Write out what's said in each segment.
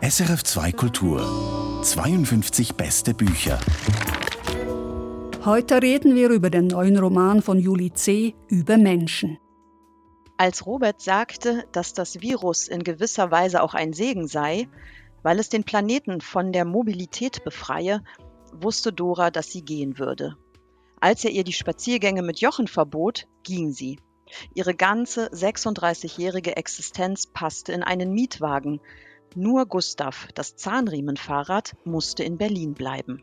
SRF 2 Kultur 52 beste Bücher. Heute reden wir über den neuen Roman von Julie C. über Menschen. Als Robert sagte, dass das Virus in gewisser Weise auch ein Segen sei, weil es den Planeten von der Mobilität befreie, wusste Dora, dass sie gehen würde. Als er ihr die Spaziergänge mit Jochen verbot, ging sie. Ihre ganze 36-jährige Existenz passte in einen Mietwagen. Nur Gustav, das Zahnriemenfahrrad, musste in Berlin bleiben.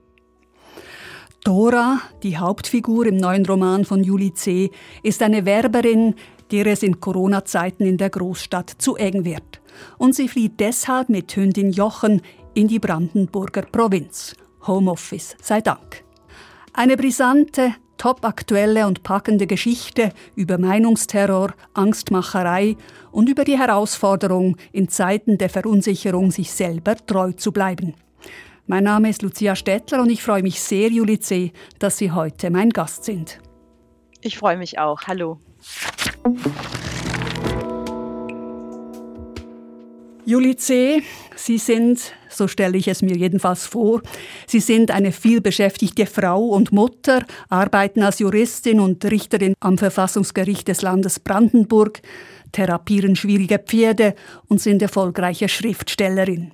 Dora, die Hauptfigur im neuen Roman von Julie C., ist eine Werberin, der es in Corona-Zeiten in der Großstadt zu eng wird. Und sie flieht deshalb mit Hündin Jochen in die Brandenburger Provinz. Homeoffice sei Dank. Eine brisante, topaktuelle und packende Geschichte über Meinungsterror, Angstmacherei und über die Herausforderung, in Zeiten der Verunsicherung sich selber treu zu bleiben. Mein Name ist Lucia Stettler und ich freue mich sehr, Julie dass Sie heute mein Gast sind. Ich freue mich auch. Hallo. Julie C., Sie sind, so stelle ich es mir jedenfalls vor, Sie sind eine vielbeschäftigte Frau und Mutter, arbeiten als Juristin und Richterin am Verfassungsgericht des Landes Brandenburg, therapieren schwierige Pferde und sind erfolgreiche Schriftstellerin.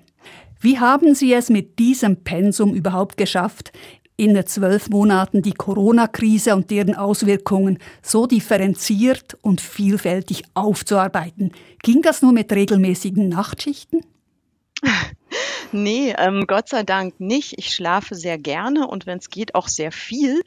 Wie haben Sie es mit diesem Pensum überhaupt geschafft, in zwölf Monaten die Corona-Krise und deren Auswirkungen so differenziert und vielfältig aufzuarbeiten. Ging das nur mit regelmäßigen Nachtschichten? Nee, ähm, Gott sei Dank nicht. Ich schlafe sehr gerne und wenn es geht auch sehr viel.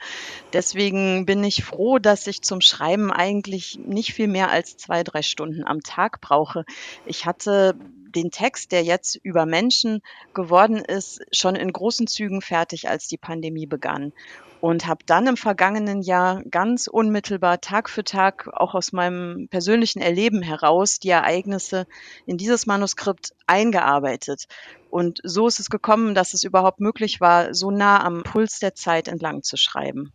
Deswegen bin ich froh, dass ich zum Schreiben eigentlich nicht viel mehr als zwei, drei Stunden am Tag brauche. Ich hatte den Text, der jetzt über Menschen geworden ist, schon in großen Zügen fertig, als die Pandemie begann. Und habe dann im vergangenen Jahr ganz unmittelbar Tag für Tag auch aus meinem persönlichen Erleben heraus die Ereignisse in dieses Manuskript eingearbeitet. Und so ist es gekommen, dass es überhaupt möglich war, so nah am Puls der Zeit entlang zu schreiben.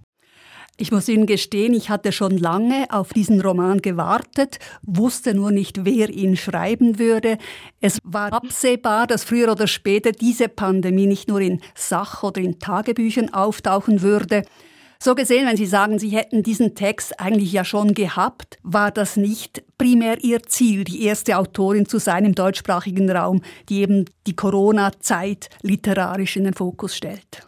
Ich muss Ihnen gestehen, ich hatte schon lange auf diesen Roman gewartet, wusste nur nicht, wer ihn schreiben würde. Es war absehbar, dass früher oder später diese Pandemie nicht nur in Sach- oder in Tagebüchern auftauchen würde. So gesehen, wenn Sie sagen, Sie hätten diesen Text eigentlich ja schon gehabt, war das nicht primär Ihr Ziel, die erste Autorin zu sein im deutschsprachigen Raum, die eben die Corona-Zeit literarisch in den Fokus stellt.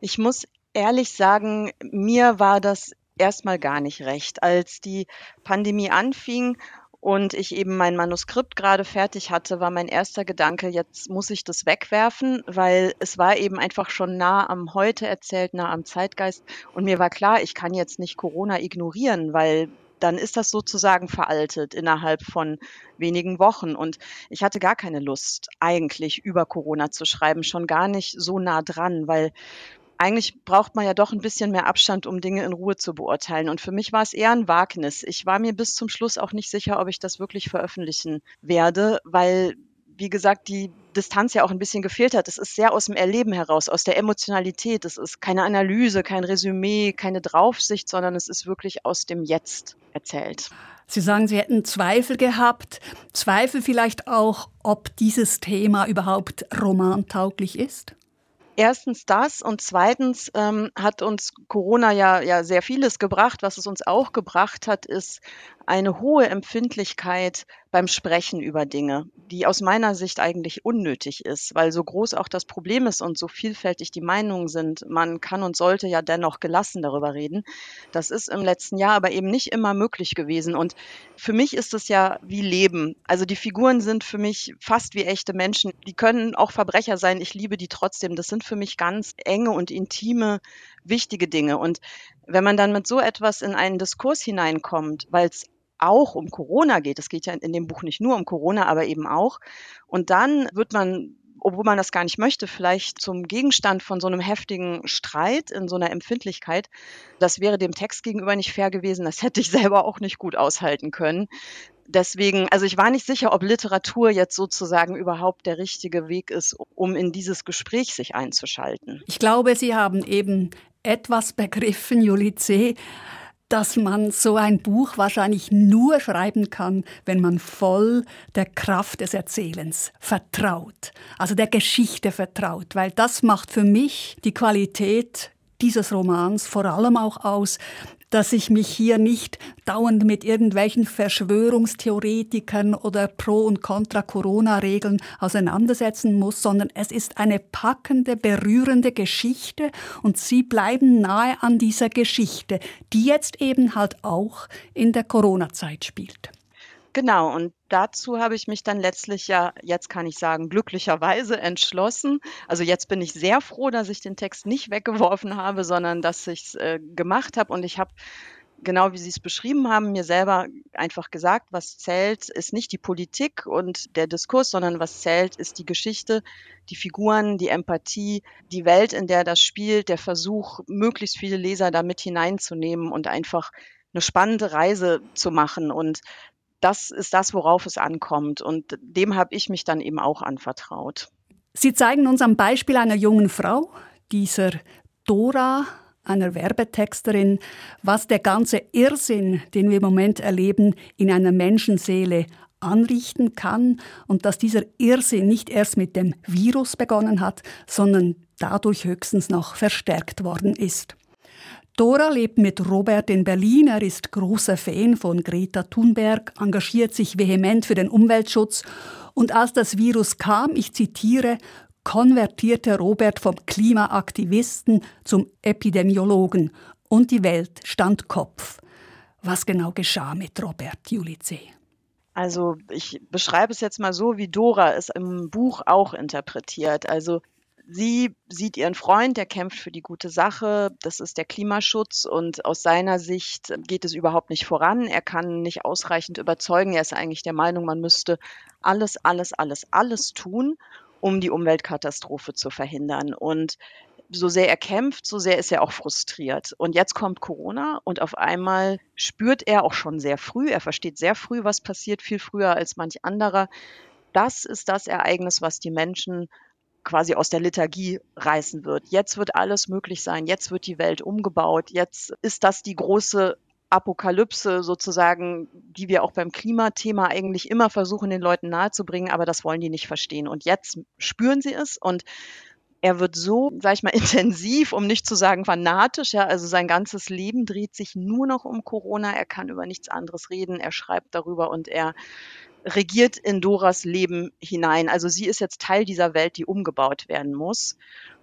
Ich muss ehrlich sagen, mir war das erstmal gar nicht recht. Als die Pandemie anfing und ich eben mein Manuskript gerade fertig hatte, war mein erster Gedanke, jetzt muss ich das wegwerfen, weil es war eben einfach schon nah am Heute erzählt, nah am Zeitgeist. Und mir war klar, ich kann jetzt nicht Corona ignorieren, weil dann ist das sozusagen veraltet innerhalb von wenigen Wochen. Und ich hatte gar keine Lust, eigentlich über Corona zu schreiben, schon gar nicht so nah dran, weil eigentlich braucht man ja doch ein bisschen mehr Abstand, um Dinge in Ruhe zu beurteilen. Und für mich war es eher ein Wagnis. Ich war mir bis zum Schluss auch nicht sicher, ob ich das wirklich veröffentlichen werde, weil, wie gesagt, die Distanz ja auch ein bisschen gefehlt hat. Es ist sehr aus dem Erleben heraus, aus der Emotionalität. Es ist keine Analyse, kein Resümee, keine Draufsicht, sondern es ist wirklich aus dem Jetzt erzählt. Sie sagen, Sie hätten Zweifel gehabt. Zweifel vielleicht auch, ob dieses Thema überhaupt romantauglich ist? Erstens das und zweitens ähm, hat uns Corona ja, ja sehr vieles gebracht. Was es uns auch gebracht hat, ist eine hohe Empfindlichkeit beim Sprechen über Dinge, die aus meiner Sicht eigentlich unnötig ist, weil so groß auch das Problem ist und so vielfältig die Meinungen sind, man kann und sollte ja dennoch gelassen darüber reden. Das ist im letzten Jahr aber eben nicht immer möglich gewesen. Und für mich ist es ja wie Leben. Also die Figuren sind für mich fast wie echte Menschen. Die können auch Verbrecher sein. Ich liebe die trotzdem. Das sind für mich ganz enge und intime, wichtige Dinge. Und wenn man dann mit so etwas in einen Diskurs hineinkommt, weil es auch um Corona geht. Es geht ja in dem Buch nicht nur um Corona, aber eben auch. Und dann wird man obwohl man das gar nicht möchte, vielleicht zum Gegenstand von so einem heftigen Streit in so einer Empfindlichkeit. Das wäre dem Text gegenüber nicht fair gewesen. Das hätte ich selber auch nicht gut aushalten können. Deswegen, also ich war nicht sicher, ob Literatur jetzt sozusagen überhaupt der richtige Weg ist, um in dieses Gespräch sich einzuschalten. Ich glaube, Sie haben eben etwas begriffen, Julie C., dass man so ein Buch wahrscheinlich nur schreiben kann, wenn man voll der Kraft des Erzählens vertraut, also der Geschichte vertraut, weil das macht für mich die Qualität dieses Romans vor allem auch aus, dass ich mich hier nicht dauernd mit irgendwelchen Verschwörungstheoretikern oder Pro- und Contra-Corona-Regeln auseinandersetzen muss, sondern es ist eine packende, berührende Geschichte und Sie bleiben nahe an dieser Geschichte, die jetzt eben halt auch in der Corona-Zeit spielt. Genau, und dazu habe ich mich dann letztlich ja, jetzt kann ich sagen, glücklicherweise entschlossen. Also jetzt bin ich sehr froh, dass ich den Text nicht weggeworfen habe, sondern dass ich es äh, gemacht habe. Und ich habe genau wie Sie es beschrieben haben, mir selber einfach gesagt, was zählt, ist nicht die Politik und der Diskurs, sondern was zählt, ist die Geschichte, die Figuren, die Empathie, die Welt, in der das spielt, der Versuch, möglichst viele Leser damit hineinzunehmen und einfach eine spannende Reise zu machen. Und das ist das, worauf es ankommt. Und dem habe ich mich dann eben auch anvertraut. Sie zeigen uns am Beispiel einer jungen Frau, dieser Dora, einer Werbetexterin, was der ganze Irrsinn, den wir im Moment erleben, in einer Menschenseele anrichten kann und dass dieser Irrsinn nicht erst mit dem Virus begonnen hat, sondern dadurch höchstens noch verstärkt worden ist. Dora lebt mit Robert in Berlin. Er ist großer Fan von Greta Thunberg, engagiert sich vehement für den Umweltschutz. Und als das Virus kam, ich zitiere, konvertierte Robert vom Klimaaktivisten zum Epidemiologen und die Welt stand Kopf. Was genau geschah mit Robert Julice? Also ich beschreibe es jetzt mal so, wie Dora es im Buch auch interpretiert. Also Sie sieht ihren Freund, der kämpft für die gute Sache, das ist der Klimaschutz und aus seiner Sicht geht es überhaupt nicht voran. Er kann nicht ausreichend überzeugen. Er ist eigentlich der Meinung, man müsste alles, alles, alles, alles tun, um die Umweltkatastrophe zu verhindern. Und so sehr er kämpft, so sehr ist er auch frustriert. Und jetzt kommt Corona und auf einmal spürt er auch schon sehr früh, er versteht sehr früh, was passiert, viel früher als manch anderer. Das ist das Ereignis, was die Menschen quasi aus der Lethargie reißen wird. Jetzt wird alles möglich sein, jetzt wird die Welt umgebaut, jetzt ist das die große Apokalypse sozusagen, die wir auch beim Klimathema eigentlich immer versuchen, den Leuten nahezubringen, aber das wollen die nicht verstehen. Und jetzt spüren sie es und er wird so, sag ich mal, intensiv, um nicht zu sagen fanatisch, ja, also sein ganzes Leben dreht sich nur noch um Corona, er kann über nichts anderes reden, er schreibt darüber und er regiert in Doras Leben hinein. Also sie ist jetzt Teil dieser Welt, die umgebaut werden muss.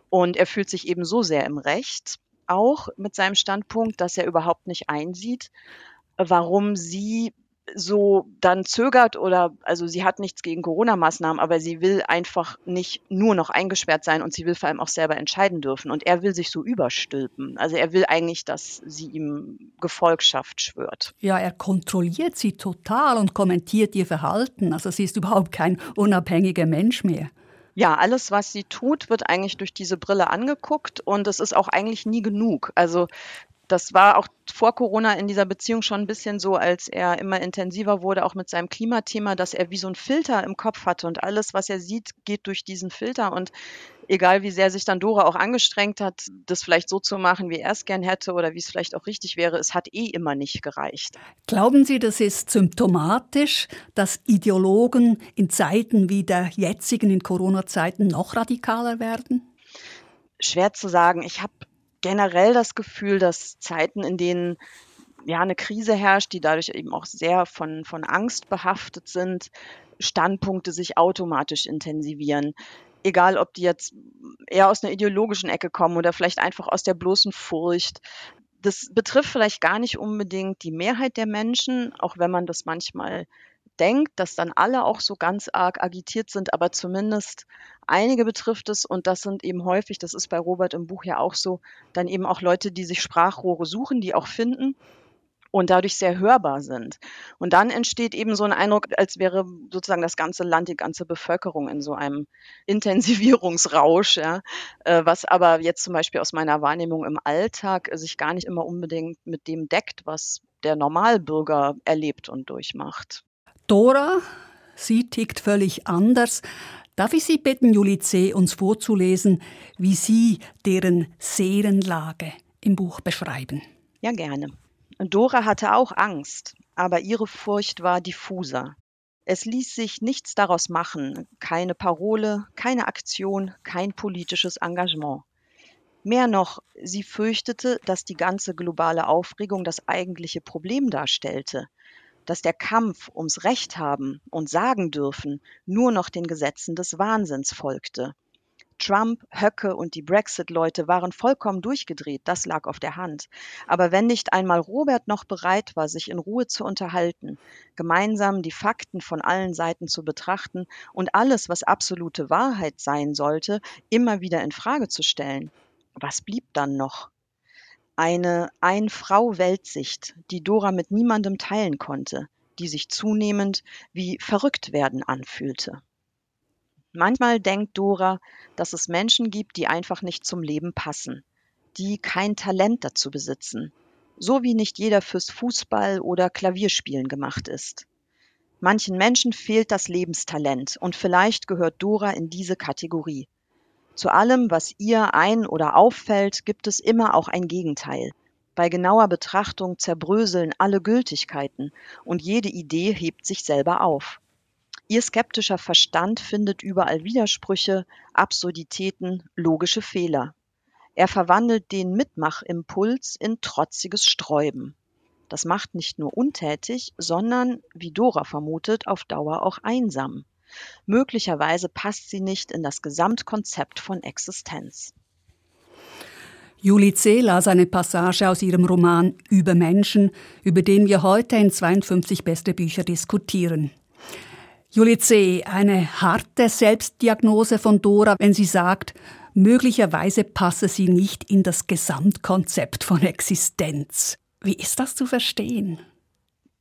Und er fühlt sich eben so sehr im Recht, auch mit seinem Standpunkt, dass er überhaupt nicht einsieht, warum sie so dann zögert oder also sie hat nichts gegen Corona-Maßnahmen, aber sie will einfach nicht nur noch eingesperrt sein und sie will vor allem auch selber entscheiden dürfen. Und er will sich so überstülpen. Also er will eigentlich, dass sie ihm Gefolgschaft schwört. Ja, er kontrolliert sie total und kommentiert ihr Verhalten. Also sie ist überhaupt kein unabhängiger Mensch mehr. Ja, alles, was sie tut, wird eigentlich durch diese Brille angeguckt und es ist auch eigentlich nie genug. Also das war auch vor Corona in dieser Beziehung schon ein bisschen so, als er immer intensiver wurde, auch mit seinem Klimathema, dass er wie so ein Filter im Kopf hatte und alles, was er sieht, geht durch diesen Filter und egal wie sehr sich dann Dora auch angestrengt hat, das vielleicht so zu machen, wie er es gern hätte oder wie es vielleicht auch richtig wäre, es hat eh immer nicht gereicht. Glauben Sie, das ist symptomatisch, dass Ideologen in Zeiten wie der jetzigen, in Corona-Zeiten, noch radikaler werden? Schwer zu sagen. Ich habe generell das Gefühl, dass Zeiten, in denen ja eine Krise herrscht, die dadurch eben auch sehr von, von Angst behaftet sind, Standpunkte sich automatisch intensivieren. Egal, ob die jetzt eher aus einer ideologischen Ecke kommen oder vielleicht einfach aus der bloßen Furcht. Das betrifft vielleicht gar nicht unbedingt die Mehrheit der Menschen, auch wenn man das manchmal denkt, dass dann alle auch so ganz arg agitiert sind, aber zumindest einige betrifft es und das sind eben häufig, das ist bei Robert im Buch ja auch so, dann eben auch Leute, die sich Sprachrohre suchen, die auch finden und dadurch sehr hörbar sind. Und dann entsteht eben so ein Eindruck, als wäre sozusagen das ganze Land, die ganze Bevölkerung in so einem Intensivierungsrausch, ja, äh, was aber jetzt zum Beispiel aus meiner Wahrnehmung im Alltag sich gar nicht immer unbedingt mit dem deckt, was der Normalbürger erlebt und durchmacht. Dora, sie tickt völlig anders. Darf ich Sie bitten, Julie C., uns vorzulesen, wie Sie deren Seelenlage im Buch beschreiben? Ja, gerne. Dora hatte auch Angst, aber ihre Furcht war diffuser. Es ließ sich nichts daraus machen, keine Parole, keine Aktion, kein politisches Engagement. Mehr noch, sie fürchtete, dass die ganze globale Aufregung das eigentliche Problem darstellte, dass der Kampf ums Recht haben und sagen dürfen nur noch den Gesetzen des Wahnsinns folgte. Trump, Höcke und die Brexit-Leute waren vollkommen durchgedreht, das lag auf der Hand. Aber wenn nicht einmal Robert noch bereit war, sich in Ruhe zu unterhalten, gemeinsam die Fakten von allen Seiten zu betrachten und alles, was absolute Wahrheit sein sollte, immer wieder in Frage zu stellen, was blieb dann noch? Eine Ein-Frau-Weltsicht, die Dora mit niemandem teilen konnte, die sich zunehmend wie verrückt werden anfühlte. Manchmal denkt Dora, dass es Menschen gibt, die einfach nicht zum Leben passen, die kein Talent dazu besitzen, so wie nicht jeder fürs Fußball oder Klavierspielen gemacht ist. Manchen Menschen fehlt das Lebenstalent und vielleicht gehört Dora in diese Kategorie. Zu allem, was ihr ein oder auffällt, gibt es immer auch ein Gegenteil. Bei genauer Betrachtung zerbröseln alle Gültigkeiten und jede Idee hebt sich selber auf. Ihr skeptischer Verstand findet überall Widersprüche, Absurditäten, logische Fehler. Er verwandelt den Mitmachimpuls in trotziges Sträuben. Das macht nicht nur untätig, sondern, wie Dora vermutet, auf Dauer auch einsam. Möglicherweise passt sie nicht in das Gesamtkonzept von Existenz. Julie C. las eine Passage aus ihrem Roman Über Menschen, über den wir heute in 52 beste Bücher diskutieren. Julie C., eine harte Selbstdiagnose von Dora, wenn sie sagt, möglicherweise passe sie nicht in das Gesamtkonzept von Existenz. Wie ist das zu verstehen?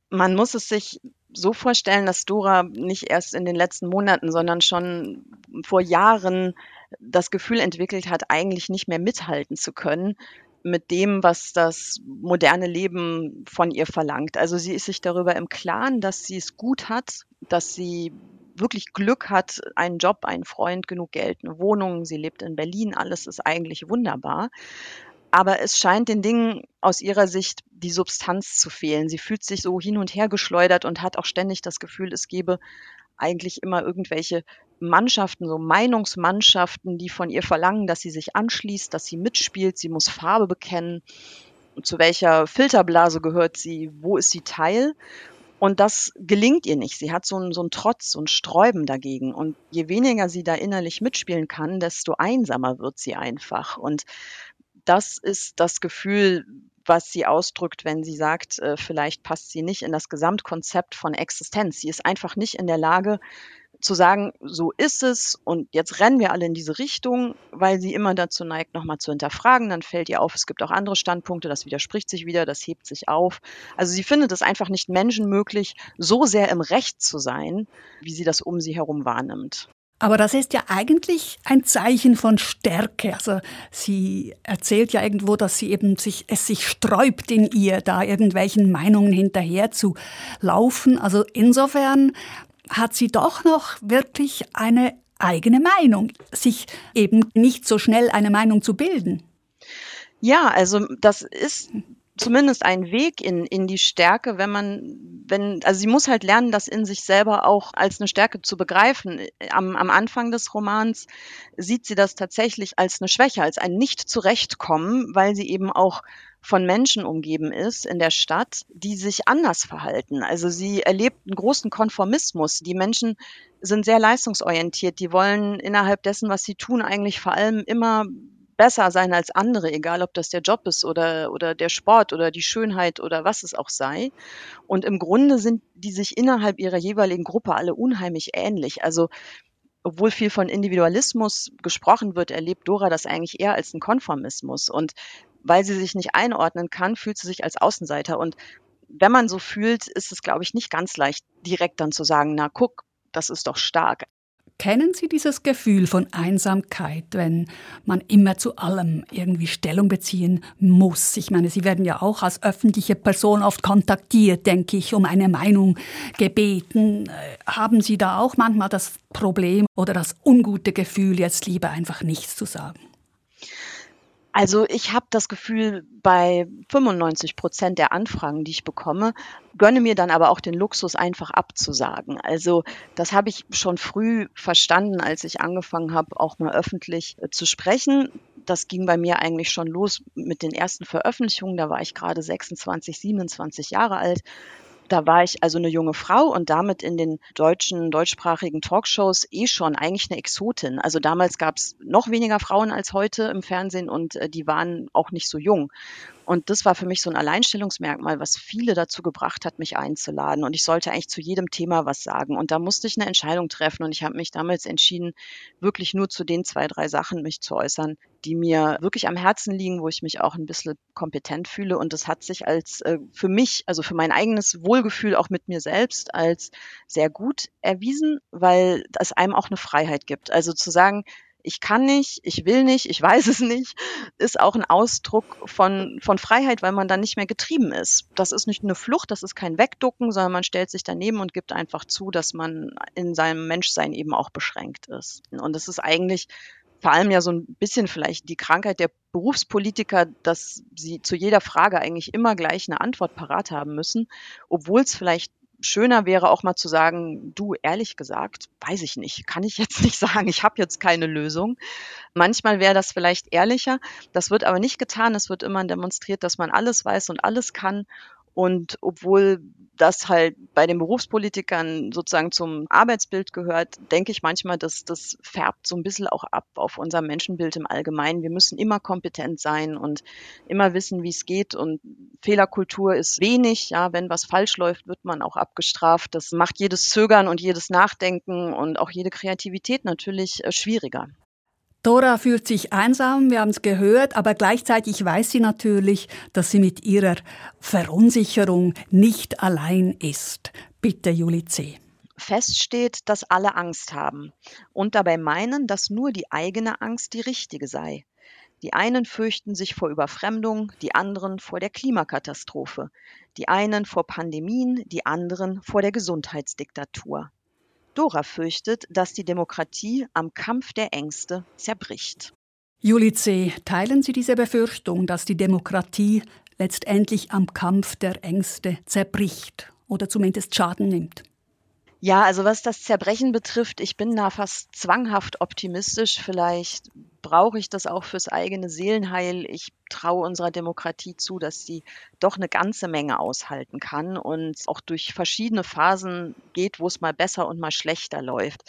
Man muss es sich so vorstellen, dass Dora nicht erst in den letzten Monaten, sondern schon vor Jahren das Gefühl entwickelt hat, eigentlich nicht mehr mithalten zu können mit dem, was das moderne Leben von ihr verlangt. Also sie ist sich darüber im Klaren, dass sie es gut hat, dass sie wirklich Glück hat, einen Job, einen Freund, genug Geld, eine Wohnung. Sie lebt in Berlin, alles ist eigentlich wunderbar. Aber es scheint den Dingen aus ihrer Sicht die Substanz zu fehlen. Sie fühlt sich so hin und her geschleudert und hat auch ständig das Gefühl, es gebe eigentlich immer irgendwelche Mannschaften, so Meinungsmannschaften, die von ihr verlangen, dass sie sich anschließt, dass sie mitspielt, sie muss Farbe bekennen, zu welcher Filterblase gehört sie, wo ist sie Teil. Und das gelingt ihr nicht. Sie hat so einen, so einen Trotz, so Sträuben dagegen. Und je weniger sie da innerlich mitspielen kann, desto einsamer wird sie einfach. Und das ist das Gefühl, was sie ausdrückt, wenn sie sagt, äh, vielleicht passt sie nicht in das Gesamtkonzept von Existenz. Sie ist einfach nicht in der Lage, zu sagen, so ist es und jetzt rennen wir alle in diese Richtung, weil sie immer dazu neigt, nochmal zu hinterfragen. Dann fällt ihr auf, es gibt auch andere Standpunkte, das widerspricht sich wieder, das hebt sich auf. Also sie findet es einfach nicht menschenmöglich, so sehr im Recht zu sein, wie sie das um sie herum wahrnimmt. Aber das ist ja eigentlich ein Zeichen von Stärke. Also sie erzählt ja irgendwo, dass sie eben sich, es sich sträubt in ihr, da irgendwelchen Meinungen hinterher zu laufen. Also insofern hat sie doch noch wirklich eine eigene Meinung, sich eben nicht so schnell eine Meinung zu bilden. Ja, also das ist zumindest ein Weg in, in die Stärke, wenn man, wenn, also sie muss halt lernen, das in sich selber auch als eine Stärke zu begreifen. Am, am Anfang des Romans sieht sie das tatsächlich als eine Schwäche, als ein Nicht-Zurechtkommen, weil sie eben auch von Menschen umgeben ist in der Stadt, die sich anders verhalten. Also sie erlebt einen großen Konformismus. Die Menschen sind sehr leistungsorientiert. Die wollen innerhalb dessen, was sie tun, eigentlich vor allem immer besser sein als andere, egal ob das der Job ist oder, oder der Sport oder die Schönheit oder was es auch sei. Und im Grunde sind die sich innerhalb ihrer jeweiligen Gruppe alle unheimlich ähnlich. Also obwohl viel von Individualismus gesprochen wird, erlebt Dora das eigentlich eher als einen Konformismus. Und weil sie sich nicht einordnen kann, fühlt sie sich als Außenseiter. Und wenn man so fühlt, ist es, glaube ich, nicht ganz leicht, direkt dann zu sagen, na guck, das ist doch stark. Kennen Sie dieses Gefühl von Einsamkeit, wenn man immer zu allem irgendwie Stellung beziehen muss? Ich meine, Sie werden ja auch als öffentliche Person oft kontaktiert, denke ich, um eine Meinung gebeten. Äh, haben Sie da auch manchmal das Problem oder das ungute Gefühl, jetzt lieber einfach nichts zu sagen? Also ich habe das Gefühl, bei 95 Prozent der Anfragen, die ich bekomme, gönne mir dann aber auch den Luxus, einfach abzusagen. Also das habe ich schon früh verstanden, als ich angefangen habe, auch mal öffentlich äh, zu sprechen. Das ging bei mir eigentlich schon los mit den ersten Veröffentlichungen. Da war ich gerade 26, 27 Jahre alt. Da war ich also eine junge Frau und damit in den deutschen, deutschsprachigen Talkshows eh schon eigentlich eine Exotin. Also damals gab es noch weniger Frauen als heute im Fernsehen und äh, die waren auch nicht so jung. Und das war für mich so ein Alleinstellungsmerkmal, was viele dazu gebracht hat, mich einzuladen. Und ich sollte eigentlich zu jedem Thema was sagen. Und da musste ich eine Entscheidung treffen. Und ich habe mich damals entschieden, wirklich nur zu den zwei, drei Sachen mich zu äußern, die mir wirklich am Herzen liegen, wo ich mich auch ein bisschen kompetent fühle. Und das hat sich als äh, für mich, also für mein eigenes Wohlgefühl auch mit mir selbst als sehr gut erwiesen, weil es einem auch eine Freiheit gibt. Also zu sagen, ich kann nicht, ich will nicht, ich weiß es nicht, ist auch ein Ausdruck von, von Freiheit, weil man dann nicht mehr getrieben ist. Das ist nicht eine Flucht, das ist kein Wegducken, sondern man stellt sich daneben und gibt einfach zu, dass man in seinem Menschsein eben auch beschränkt ist. Und das ist eigentlich vor allem ja so ein bisschen vielleicht die Krankheit der Berufspolitiker, dass sie zu jeder Frage eigentlich immer gleich eine Antwort parat haben müssen, obwohl es vielleicht schöner wäre auch mal zu sagen, du, ehrlich gesagt, weiß ich nicht, kann ich jetzt nicht sagen, ich habe jetzt keine Lösung. Manchmal wäre das vielleicht ehrlicher, das wird aber nicht getan, es wird immer demonstriert, dass man alles weiß und alles kann und obwohl das halt bei den Berufspolitikern sozusagen zum Arbeitsbild gehört, denke ich manchmal, dass das färbt so ein bisschen auch ab auf unser Menschenbild im Allgemeinen. Wir müssen immer kompetent sein und immer wissen, wie es geht. Und Fehlerkultur ist wenig. Ja, wenn was falsch läuft, wird man auch abgestraft. Das macht jedes Zögern und jedes Nachdenken und auch jede Kreativität natürlich äh, schwieriger. Dora fühlt sich einsam, wir haben es gehört, aber gleichzeitig weiß sie natürlich, dass sie mit ihrer Verunsicherung nicht allein ist. Bitte, Juli C. Fest steht, dass alle Angst haben und dabei meinen, dass nur die eigene Angst die richtige sei. Die einen fürchten sich vor Überfremdung, die anderen vor der Klimakatastrophe, die einen vor Pandemien, die anderen vor der Gesundheitsdiktatur. Dora fürchtet, dass die Demokratie am Kampf der Ängste zerbricht. Juli C., teilen Sie diese Befürchtung, dass die Demokratie letztendlich am Kampf der Ängste zerbricht oder zumindest Schaden nimmt? Ja, also was das Zerbrechen betrifft, ich bin da fast zwanghaft optimistisch. Vielleicht brauche ich das auch fürs eigene Seelenheil. Ich traue unserer Demokratie zu, dass sie doch eine ganze Menge aushalten kann und auch durch verschiedene Phasen geht, wo es mal besser und mal schlechter läuft.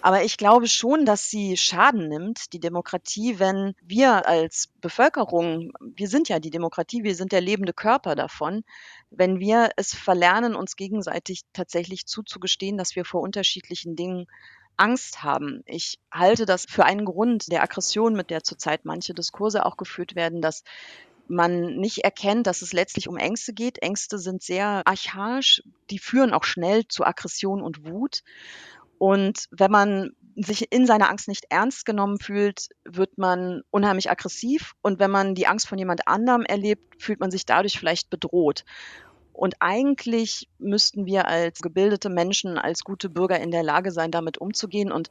Aber ich glaube schon, dass sie Schaden nimmt, die Demokratie, wenn wir als Bevölkerung, wir sind ja die Demokratie, wir sind der lebende Körper davon, wenn wir es verlernen, uns gegenseitig tatsächlich zuzugestehen, dass wir vor unterschiedlichen Dingen Angst haben. Ich halte das für einen Grund der Aggression, mit der zurzeit manche Diskurse auch geführt werden, dass man nicht erkennt, dass es letztlich um Ängste geht. Ängste sind sehr archaisch, die führen auch schnell zu Aggression und Wut. Und wenn man sich in seiner Angst nicht ernst genommen fühlt, wird man unheimlich aggressiv. Und wenn man die Angst von jemand anderem erlebt, fühlt man sich dadurch vielleicht bedroht. Und eigentlich müssten wir als gebildete Menschen, als gute Bürger in der Lage sein, damit umzugehen. Und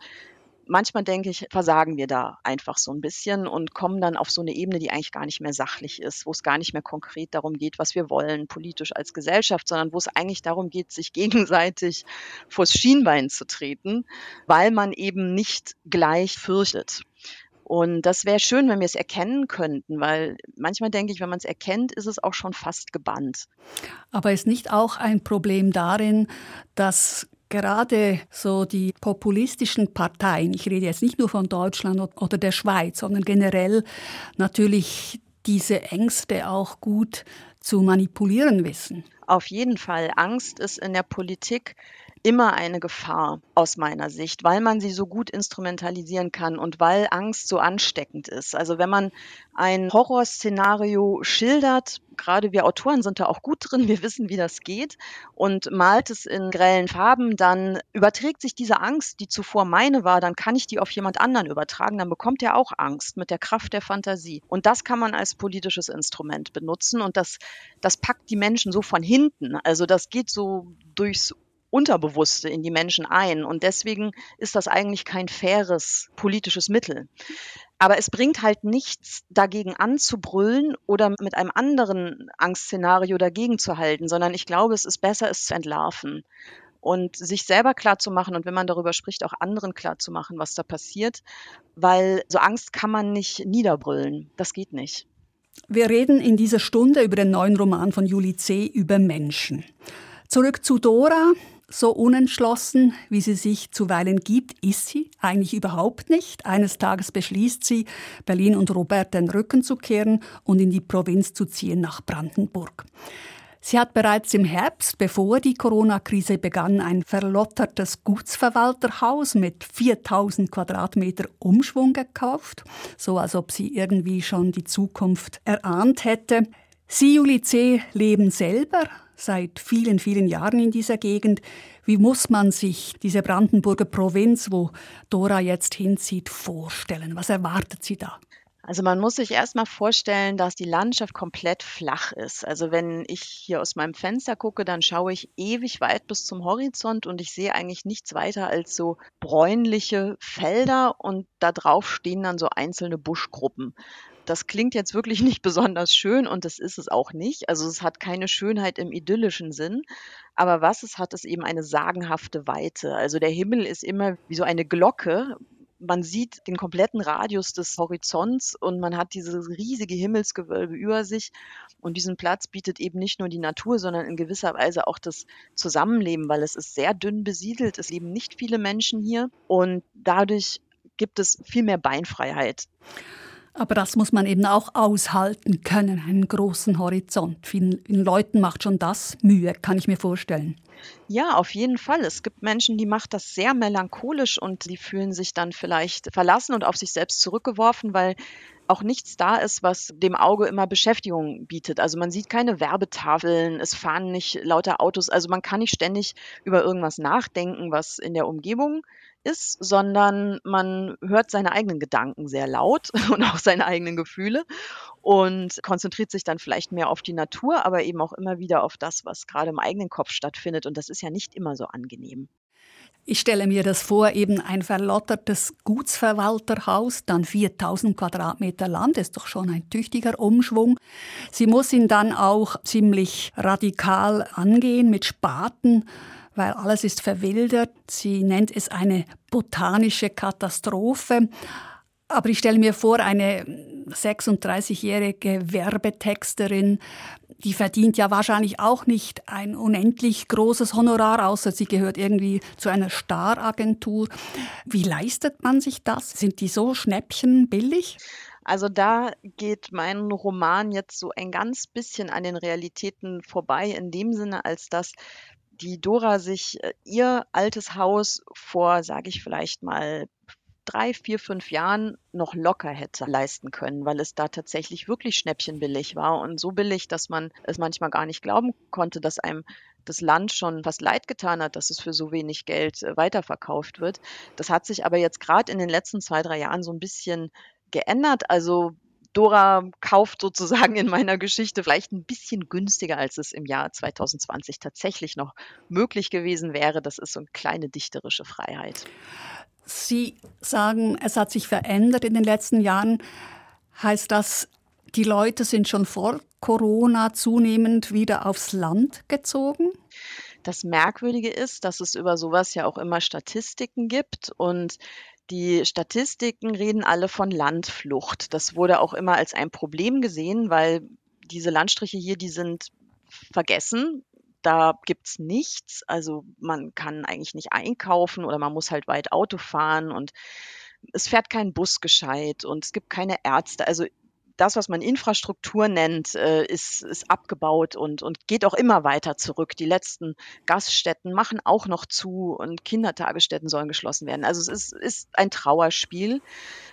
manchmal denke ich, versagen wir da einfach so ein bisschen und kommen dann auf so eine Ebene, die eigentlich gar nicht mehr sachlich ist, wo es gar nicht mehr konkret darum geht, was wir wollen, politisch als Gesellschaft, sondern wo es eigentlich darum geht, sich gegenseitig vors Schienbein zu treten, weil man eben nicht gleich fürchtet. Und das wäre schön, wenn wir es erkennen könnten, weil manchmal denke ich, wenn man es erkennt, ist es auch schon fast gebannt. Aber ist nicht auch ein Problem darin, dass gerade so die populistischen Parteien, ich rede jetzt nicht nur von Deutschland oder der Schweiz, sondern generell natürlich diese Ängste auch gut zu manipulieren wissen. Auf jeden Fall. Angst ist in der Politik immer eine Gefahr aus meiner Sicht, weil man sie so gut instrumentalisieren kann und weil Angst so ansteckend ist. Also wenn man ein Horrorszenario schildert, gerade wir Autoren sind da auch gut drin, wir wissen, wie das geht und malt es in grellen Farben, dann überträgt sich diese Angst, die zuvor meine war, dann kann ich die auf jemand anderen übertragen, dann bekommt er auch Angst mit der Kraft der Fantasie. Und das kann man als politisches Instrument benutzen und das, das packt die Menschen so von hinten. Also das geht so durchs Unterbewusste in die Menschen ein. Und deswegen ist das eigentlich kein faires politisches Mittel. Aber es bringt halt nichts, dagegen anzubrüllen oder mit einem anderen Angstszenario dagegen zu halten, sondern ich glaube, es ist besser, es zu entlarven und sich selber klar zu machen und wenn man darüber spricht, auch anderen klar zu machen, was da passiert, weil so Angst kann man nicht niederbrüllen. Das geht nicht. Wir reden in dieser Stunde über den neuen Roman von Julie C. über Menschen. Zurück zu Dora. So unentschlossen, wie sie sich zuweilen gibt, ist sie eigentlich überhaupt nicht. Eines Tages beschließt sie, Berlin und Robert den Rücken zu kehren und in die Provinz zu ziehen nach Brandenburg. Sie hat bereits im Herbst, bevor die Corona-Krise begann, ein verlottertes Gutsverwalterhaus mit 4000 Quadratmeter Umschwung gekauft, so als ob sie irgendwie schon die Zukunft erahnt hätte. Sie, Julie C., leben selber seit vielen, vielen Jahren in dieser Gegend. Wie muss man sich diese Brandenburger Provinz, wo Dora jetzt hinzieht, vorstellen? Was erwartet sie da? Also man muss sich erstmal vorstellen, dass die Landschaft komplett flach ist. Also wenn ich hier aus meinem Fenster gucke, dann schaue ich ewig weit bis zum Horizont und ich sehe eigentlich nichts weiter als so bräunliche Felder und da drauf stehen dann so einzelne Buschgruppen. Das klingt jetzt wirklich nicht besonders schön und das ist es auch nicht. Also es hat keine Schönheit im idyllischen Sinn. Aber was es hat, ist eben eine sagenhafte Weite. Also der Himmel ist immer wie so eine Glocke, man sieht den kompletten Radius des Horizonts und man hat dieses riesige Himmelsgewölbe über sich. Und diesen Platz bietet eben nicht nur die Natur, sondern in gewisser Weise auch das Zusammenleben, weil es ist sehr dünn besiedelt. Es leben nicht viele Menschen hier und dadurch gibt es viel mehr Beinfreiheit. Aber das muss man eben auch aushalten können, einen großen Horizont. Vielen Leuten macht schon das Mühe, kann ich mir vorstellen. Ja, auf jeden Fall. Es gibt Menschen, die macht das sehr melancholisch und die fühlen sich dann vielleicht verlassen und auf sich selbst zurückgeworfen, weil auch nichts da ist, was dem Auge immer Beschäftigung bietet. Also man sieht keine Werbetafeln, es fahren nicht lauter Autos, also man kann nicht ständig über irgendwas nachdenken, was in der Umgebung ist, sondern man hört seine eigenen Gedanken sehr laut und auch seine eigenen Gefühle und konzentriert sich dann vielleicht mehr auf die Natur, aber eben auch immer wieder auf das, was gerade im eigenen Kopf stattfindet. Und das ist ja nicht immer so angenehm. Ich stelle mir das vor, eben ein verlottertes Gutsverwalterhaus, dann 4000 Quadratmeter Land, ist doch schon ein tüchtiger Umschwung. Sie muss ihn dann auch ziemlich radikal angehen mit Spaten weil alles ist verwildert. Sie nennt es eine botanische Katastrophe. Aber ich stelle mir vor, eine 36-jährige Werbetexterin, die verdient ja wahrscheinlich auch nicht ein unendlich großes Honorar, außer sie gehört irgendwie zu einer Staragentur. Wie leistet man sich das? Sind die so schnäppchenbillig? Also da geht mein Roman jetzt so ein ganz bisschen an den Realitäten vorbei, in dem Sinne, als dass die Dora sich äh, ihr altes Haus vor, sage ich vielleicht mal, drei, vier, fünf Jahren noch locker hätte leisten können, weil es da tatsächlich wirklich schnäppchenbillig war und so billig, dass man es manchmal gar nicht glauben konnte, dass einem das Land schon fast leid getan hat, dass es für so wenig Geld äh, weiterverkauft wird. Das hat sich aber jetzt gerade in den letzten zwei, drei Jahren so ein bisschen geändert. Also Dora kauft sozusagen in meiner Geschichte vielleicht ein bisschen günstiger, als es im Jahr 2020 tatsächlich noch möglich gewesen wäre. Das ist so eine kleine dichterische Freiheit. Sie sagen, es hat sich verändert in den letzten Jahren. Heißt das, die Leute sind schon vor Corona zunehmend wieder aufs Land gezogen? Das Merkwürdige ist, dass es über sowas ja auch immer Statistiken gibt und die Statistiken reden alle von Landflucht. Das wurde auch immer als ein Problem gesehen, weil diese Landstriche hier, die sind vergessen. Da gibt's nichts. Also man kann eigentlich nicht einkaufen oder man muss halt weit Auto fahren und es fährt kein Bus gescheit und es gibt keine Ärzte. Also das, was man Infrastruktur nennt, äh, ist, ist abgebaut und, und geht auch immer weiter zurück. Die letzten Gaststätten machen auch noch zu und Kindertagesstätten sollen geschlossen werden. Also es ist, ist ein Trauerspiel.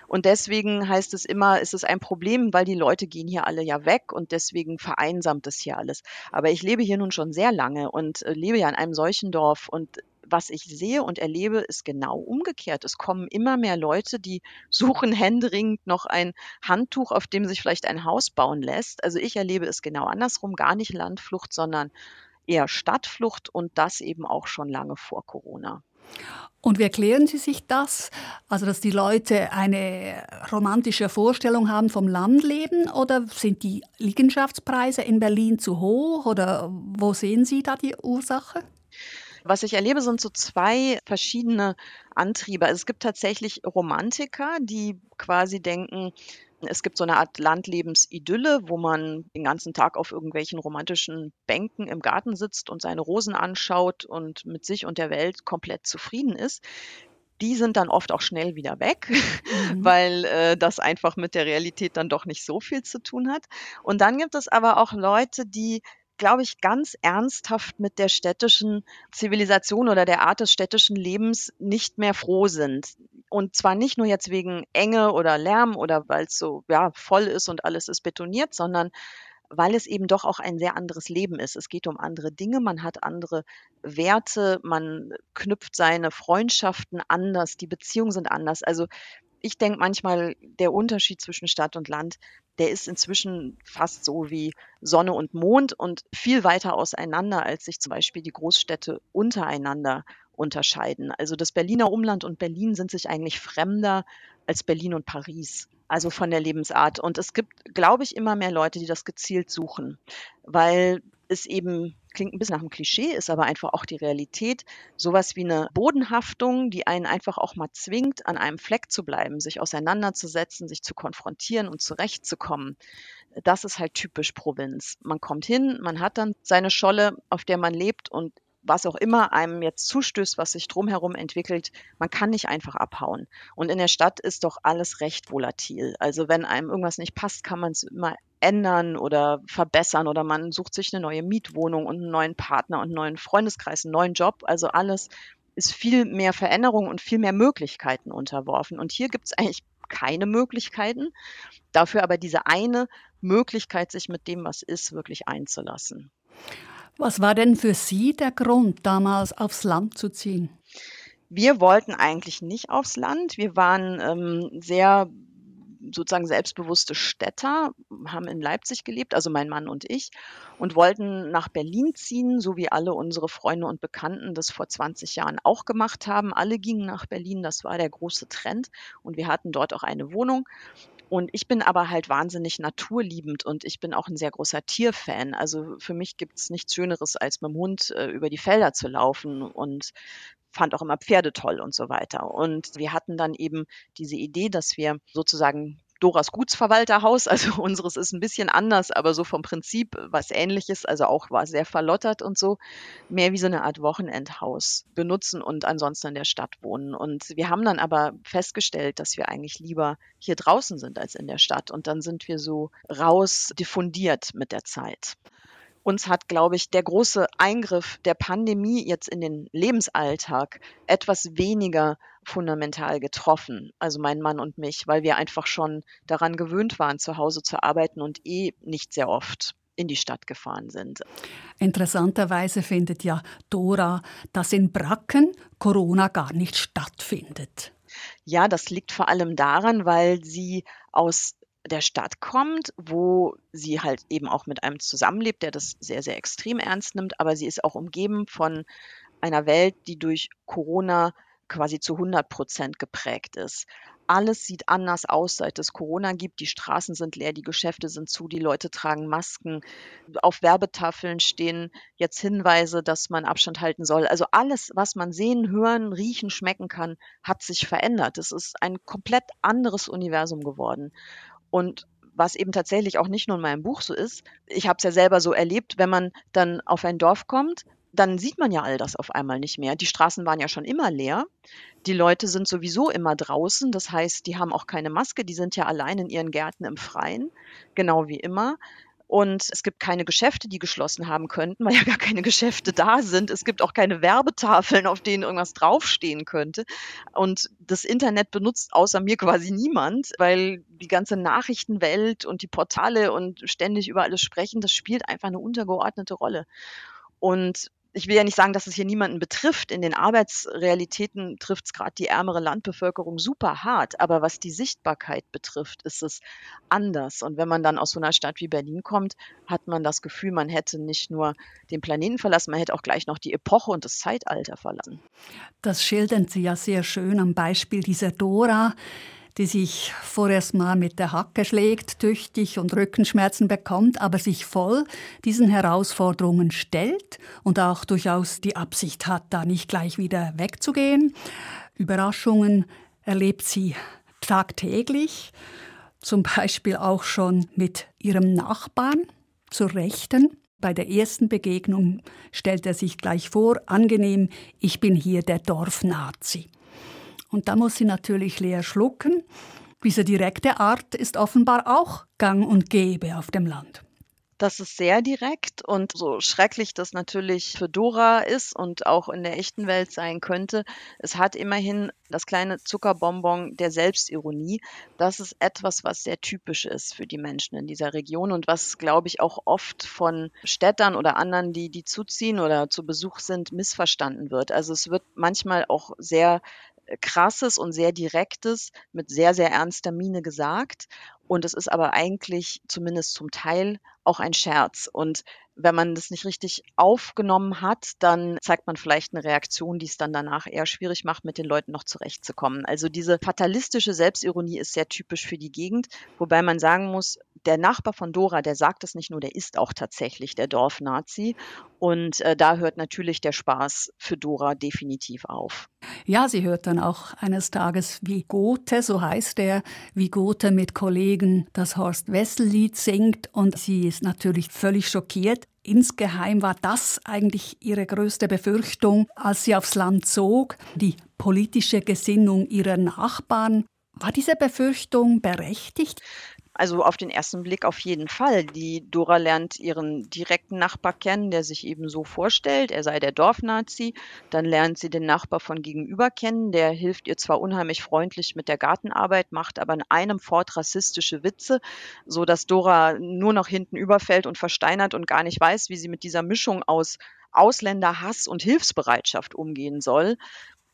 Und deswegen heißt es immer, es ist ein Problem, weil die Leute gehen hier alle ja weg und deswegen vereinsamt es hier alles. Aber ich lebe hier nun schon sehr lange und äh, lebe ja in einem solchen Dorf und was ich sehe und erlebe, ist genau umgekehrt. Es kommen immer mehr Leute, die suchen händeringend noch ein Handtuch, auf dem sich vielleicht ein Haus bauen lässt. Also ich erlebe es genau andersrum, gar nicht Landflucht, sondern eher Stadtflucht und das eben auch schon lange vor Corona. Und wie erklären Sie sich das? Also, dass die Leute eine romantische Vorstellung haben vom Landleben oder sind die Liegenschaftspreise in Berlin zu hoch oder wo sehen Sie da die Ursache? Was ich erlebe, sind so zwei verschiedene Antriebe. Also es gibt tatsächlich Romantiker, die quasi denken, es gibt so eine Art Landlebensidylle, wo man den ganzen Tag auf irgendwelchen romantischen Bänken im Garten sitzt und seine Rosen anschaut und mit sich und der Welt komplett zufrieden ist. Die sind dann oft auch schnell wieder weg, mhm. weil äh, das einfach mit der Realität dann doch nicht so viel zu tun hat. Und dann gibt es aber auch Leute, die glaube ich, ganz ernsthaft mit der städtischen Zivilisation oder der Art des städtischen Lebens nicht mehr froh sind. Und zwar nicht nur jetzt wegen Enge oder Lärm oder weil es so ja, voll ist und alles ist betoniert, sondern weil es eben doch auch ein sehr anderes Leben ist. Es geht um andere Dinge, man hat andere Werte, man knüpft seine Freundschaften anders, die Beziehungen sind anders. Also ich denke manchmal, der Unterschied zwischen Stadt und Land, der ist inzwischen fast so wie Sonne und Mond und viel weiter auseinander, als sich zum Beispiel die Großstädte untereinander unterscheiden. Also das Berliner Umland und Berlin sind sich eigentlich fremder als Berlin und Paris, also von der Lebensart. Und es gibt, glaube ich, immer mehr Leute, die das gezielt suchen, weil es eben klingt ein bisschen nach einem Klischee, ist aber einfach auch die Realität. Sowas wie eine Bodenhaftung, die einen einfach auch mal zwingt, an einem Fleck zu bleiben, sich auseinanderzusetzen, sich zu konfrontieren und zurechtzukommen. Das ist halt typisch Provinz. Man kommt hin, man hat dann seine Scholle, auf der man lebt und was auch immer einem jetzt zustößt, was sich drumherum entwickelt, man kann nicht einfach abhauen. Und in der Stadt ist doch alles recht volatil. Also wenn einem irgendwas nicht passt, kann man es immer ändern oder verbessern oder man sucht sich eine neue Mietwohnung und einen neuen Partner und einen neuen Freundeskreis, einen neuen Job. Also alles ist viel mehr Veränderung und viel mehr Möglichkeiten unterworfen. Und hier gibt es eigentlich keine Möglichkeiten, dafür aber diese eine Möglichkeit, sich mit dem, was ist, wirklich einzulassen. Was war denn für Sie der Grund, damals aufs Land zu ziehen? Wir wollten eigentlich nicht aufs Land. Wir waren ähm, sehr sozusagen selbstbewusste Städter, haben in Leipzig gelebt, also mein Mann und ich, und wollten nach Berlin ziehen, so wie alle unsere Freunde und Bekannten das vor 20 Jahren auch gemacht haben. Alle gingen nach Berlin, das war der große Trend und wir hatten dort auch eine Wohnung. Und ich bin aber halt wahnsinnig naturliebend und ich bin auch ein sehr großer Tierfan. Also für mich gibt es nichts Schöneres, als mit dem Hund äh, über die Felder zu laufen und fand auch immer Pferde toll und so weiter. Und wir hatten dann eben diese Idee, dass wir sozusagen Doras Gutsverwalterhaus. Also unseres ist ein bisschen anders, aber so vom Prinzip was ähnliches. Also auch war sehr verlottert und so. Mehr wie so eine Art Wochenendhaus benutzen und ansonsten in der Stadt wohnen. Und wir haben dann aber festgestellt, dass wir eigentlich lieber hier draußen sind als in der Stadt. Und dann sind wir so raus diffundiert mit der Zeit. Uns hat, glaube ich, der große Eingriff der Pandemie jetzt in den Lebensalltag etwas weniger fundamental getroffen, also mein Mann und mich, weil wir einfach schon daran gewöhnt waren, zu Hause zu arbeiten und eh nicht sehr oft in die Stadt gefahren sind. Interessanterweise findet ja Dora, dass in Bracken Corona gar nicht stattfindet. Ja, das liegt vor allem daran, weil sie aus der Stadt kommt, wo sie halt eben auch mit einem zusammenlebt, der das sehr, sehr extrem ernst nimmt, aber sie ist auch umgeben von einer Welt, die durch Corona quasi zu 100 Prozent geprägt ist. Alles sieht anders aus, seit es Corona gibt. Die Straßen sind leer, die Geschäfte sind zu, die Leute tragen Masken. Auf Werbetafeln stehen jetzt Hinweise, dass man Abstand halten soll. Also alles, was man sehen, hören, riechen, schmecken kann, hat sich verändert. Es ist ein komplett anderes Universum geworden. Und was eben tatsächlich auch nicht nur in meinem Buch so ist, ich habe es ja selber so erlebt, wenn man dann auf ein Dorf kommt, dann sieht man ja all das auf einmal nicht mehr. Die Straßen waren ja schon immer leer. Die Leute sind sowieso immer draußen. Das heißt, die haben auch keine Maske. Die sind ja allein in ihren Gärten im Freien, genau wie immer. Und es gibt keine Geschäfte, die geschlossen haben könnten, weil ja gar keine Geschäfte da sind. Es gibt auch keine Werbetafeln, auf denen irgendwas draufstehen könnte. Und das Internet benutzt außer mir quasi niemand, weil die ganze Nachrichtenwelt und die Portale und ständig über alles sprechen, das spielt einfach eine untergeordnete Rolle. Und ich will ja nicht sagen, dass es hier niemanden betrifft. In den Arbeitsrealitäten trifft es gerade die ärmere Landbevölkerung super hart. Aber was die Sichtbarkeit betrifft, ist es anders. Und wenn man dann aus so einer Stadt wie Berlin kommt, hat man das Gefühl, man hätte nicht nur den Planeten verlassen, man hätte auch gleich noch die Epoche und das Zeitalter verlassen. Das schildern Sie ja sehr schön am Beispiel dieser Dora die sich vorerst mal mit der Hacke schlägt, tüchtig und Rückenschmerzen bekommt, aber sich voll diesen Herausforderungen stellt und auch durchaus die Absicht hat, da nicht gleich wieder wegzugehen. Überraschungen erlebt sie tagtäglich, zum Beispiel auch schon mit ihrem Nachbarn zur Rechten. Bei der ersten Begegnung stellt er sich gleich vor, angenehm, ich bin hier der Dorfnazi. Und da muss sie natürlich leer schlucken. Diese direkte Art ist offenbar auch gang und gäbe auf dem Land. Das ist sehr direkt und so schrecklich das natürlich für Dora ist und auch in der echten Welt sein könnte. Es hat immerhin das kleine Zuckerbonbon der Selbstironie. Das ist etwas, was sehr typisch ist für die Menschen in dieser Region und was, glaube ich, auch oft von Städtern oder anderen, die, die zuziehen oder zu Besuch sind, missverstanden wird. Also es wird manchmal auch sehr krasses und sehr direktes mit sehr, sehr ernster Miene gesagt. Und es ist aber eigentlich zumindest zum Teil auch ein Scherz. Und wenn man das nicht richtig aufgenommen hat, dann zeigt man vielleicht eine Reaktion, die es dann danach eher schwierig macht, mit den Leuten noch zurechtzukommen. Also diese fatalistische Selbstironie ist sehr typisch für die Gegend, wobei man sagen muss, der Nachbar von Dora, der sagt es nicht nur, der ist auch tatsächlich der Dorfnazi. Und äh, da hört natürlich der Spaß für Dora definitiv auf. Ja, sie hört dann auch eines Tages, wie Gothe, so heißt er, wie Gothe mit Kollegen das Horst Wessel-Lied singt und sie ist natürlich völlig schockiert. Insgeheim war das eigentlich ihre größte Befürchtung, als sie aufs Land zog, die politische Gesinnung ihrer Nachbarn. War diese Befürchtung berechtigt? Also auf den ersten Blick auf jeden Fall. Die Dora lernt ihren direkten Nachbar kennen, der sich eben so vorstellt, er sei der Dorfnazi. Dann lernt sie den Nachbar von gegenüber kennen, der hilft ihr zwar unheimlich freundlich mit der Gartenarbeit, macht aber in einem Fort rassistische Witze, so dass Dora nur noch hinten überfällt und versteinert und gar nicht weiß, wie sie mit dieser Mischung aus Ausländerhass und Hilfsbereitschaft umgehen soll.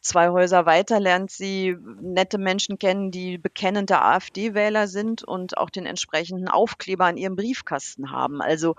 Zwei Häuser weiter lernt sie nette Menschen kennen, die bekennende AfD-Wähler sind und auch den entsprechenden Aufkleber an ihrem Briefkasten haben. Also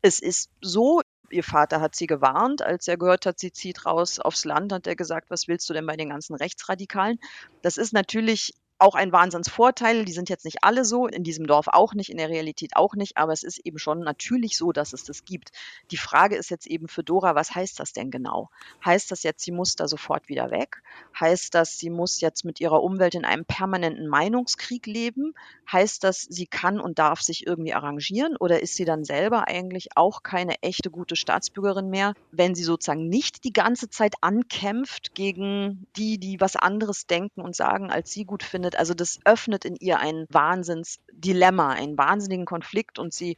es ist so, ihr Vater hat sie gewarnt, als er gehört hat, sie zieht raus aufs Land, hat er gesagt, was willst du denn bei den ganzen Rechtsradikalen? Das ist natürlich auch ein Wahnsinnsvorteil. Die sind jetzt nicht alle so, in diesem Dorf auch nicht, in der Realität auch nicht, aber es ist eben schon natürlich so, dass es das gibt. Die Frage ist jetzt eben für Dora, was heißt das denn genau? Heißt das jetzt, sie muss da sofort wieder weg? Heißt das, sie muss jetzt mit ihrer Umwelt in einem permanenten Meinungskrieg leben? Heißt das, sie kann und darf sich irgendwie arrangieren? Oder ist sie dann selber eigentlich auch keine echte gute Staatsbürgerin mehr, wenn sie sozusagen nicht die ganze Zeit ankämpft gegen die, die was anderes denken und sagen, als sie gut findet? Findet. Also das öffnet in ihr ein Wahnsinnsdilemma, einen wahnsinnigen Konflikt und sie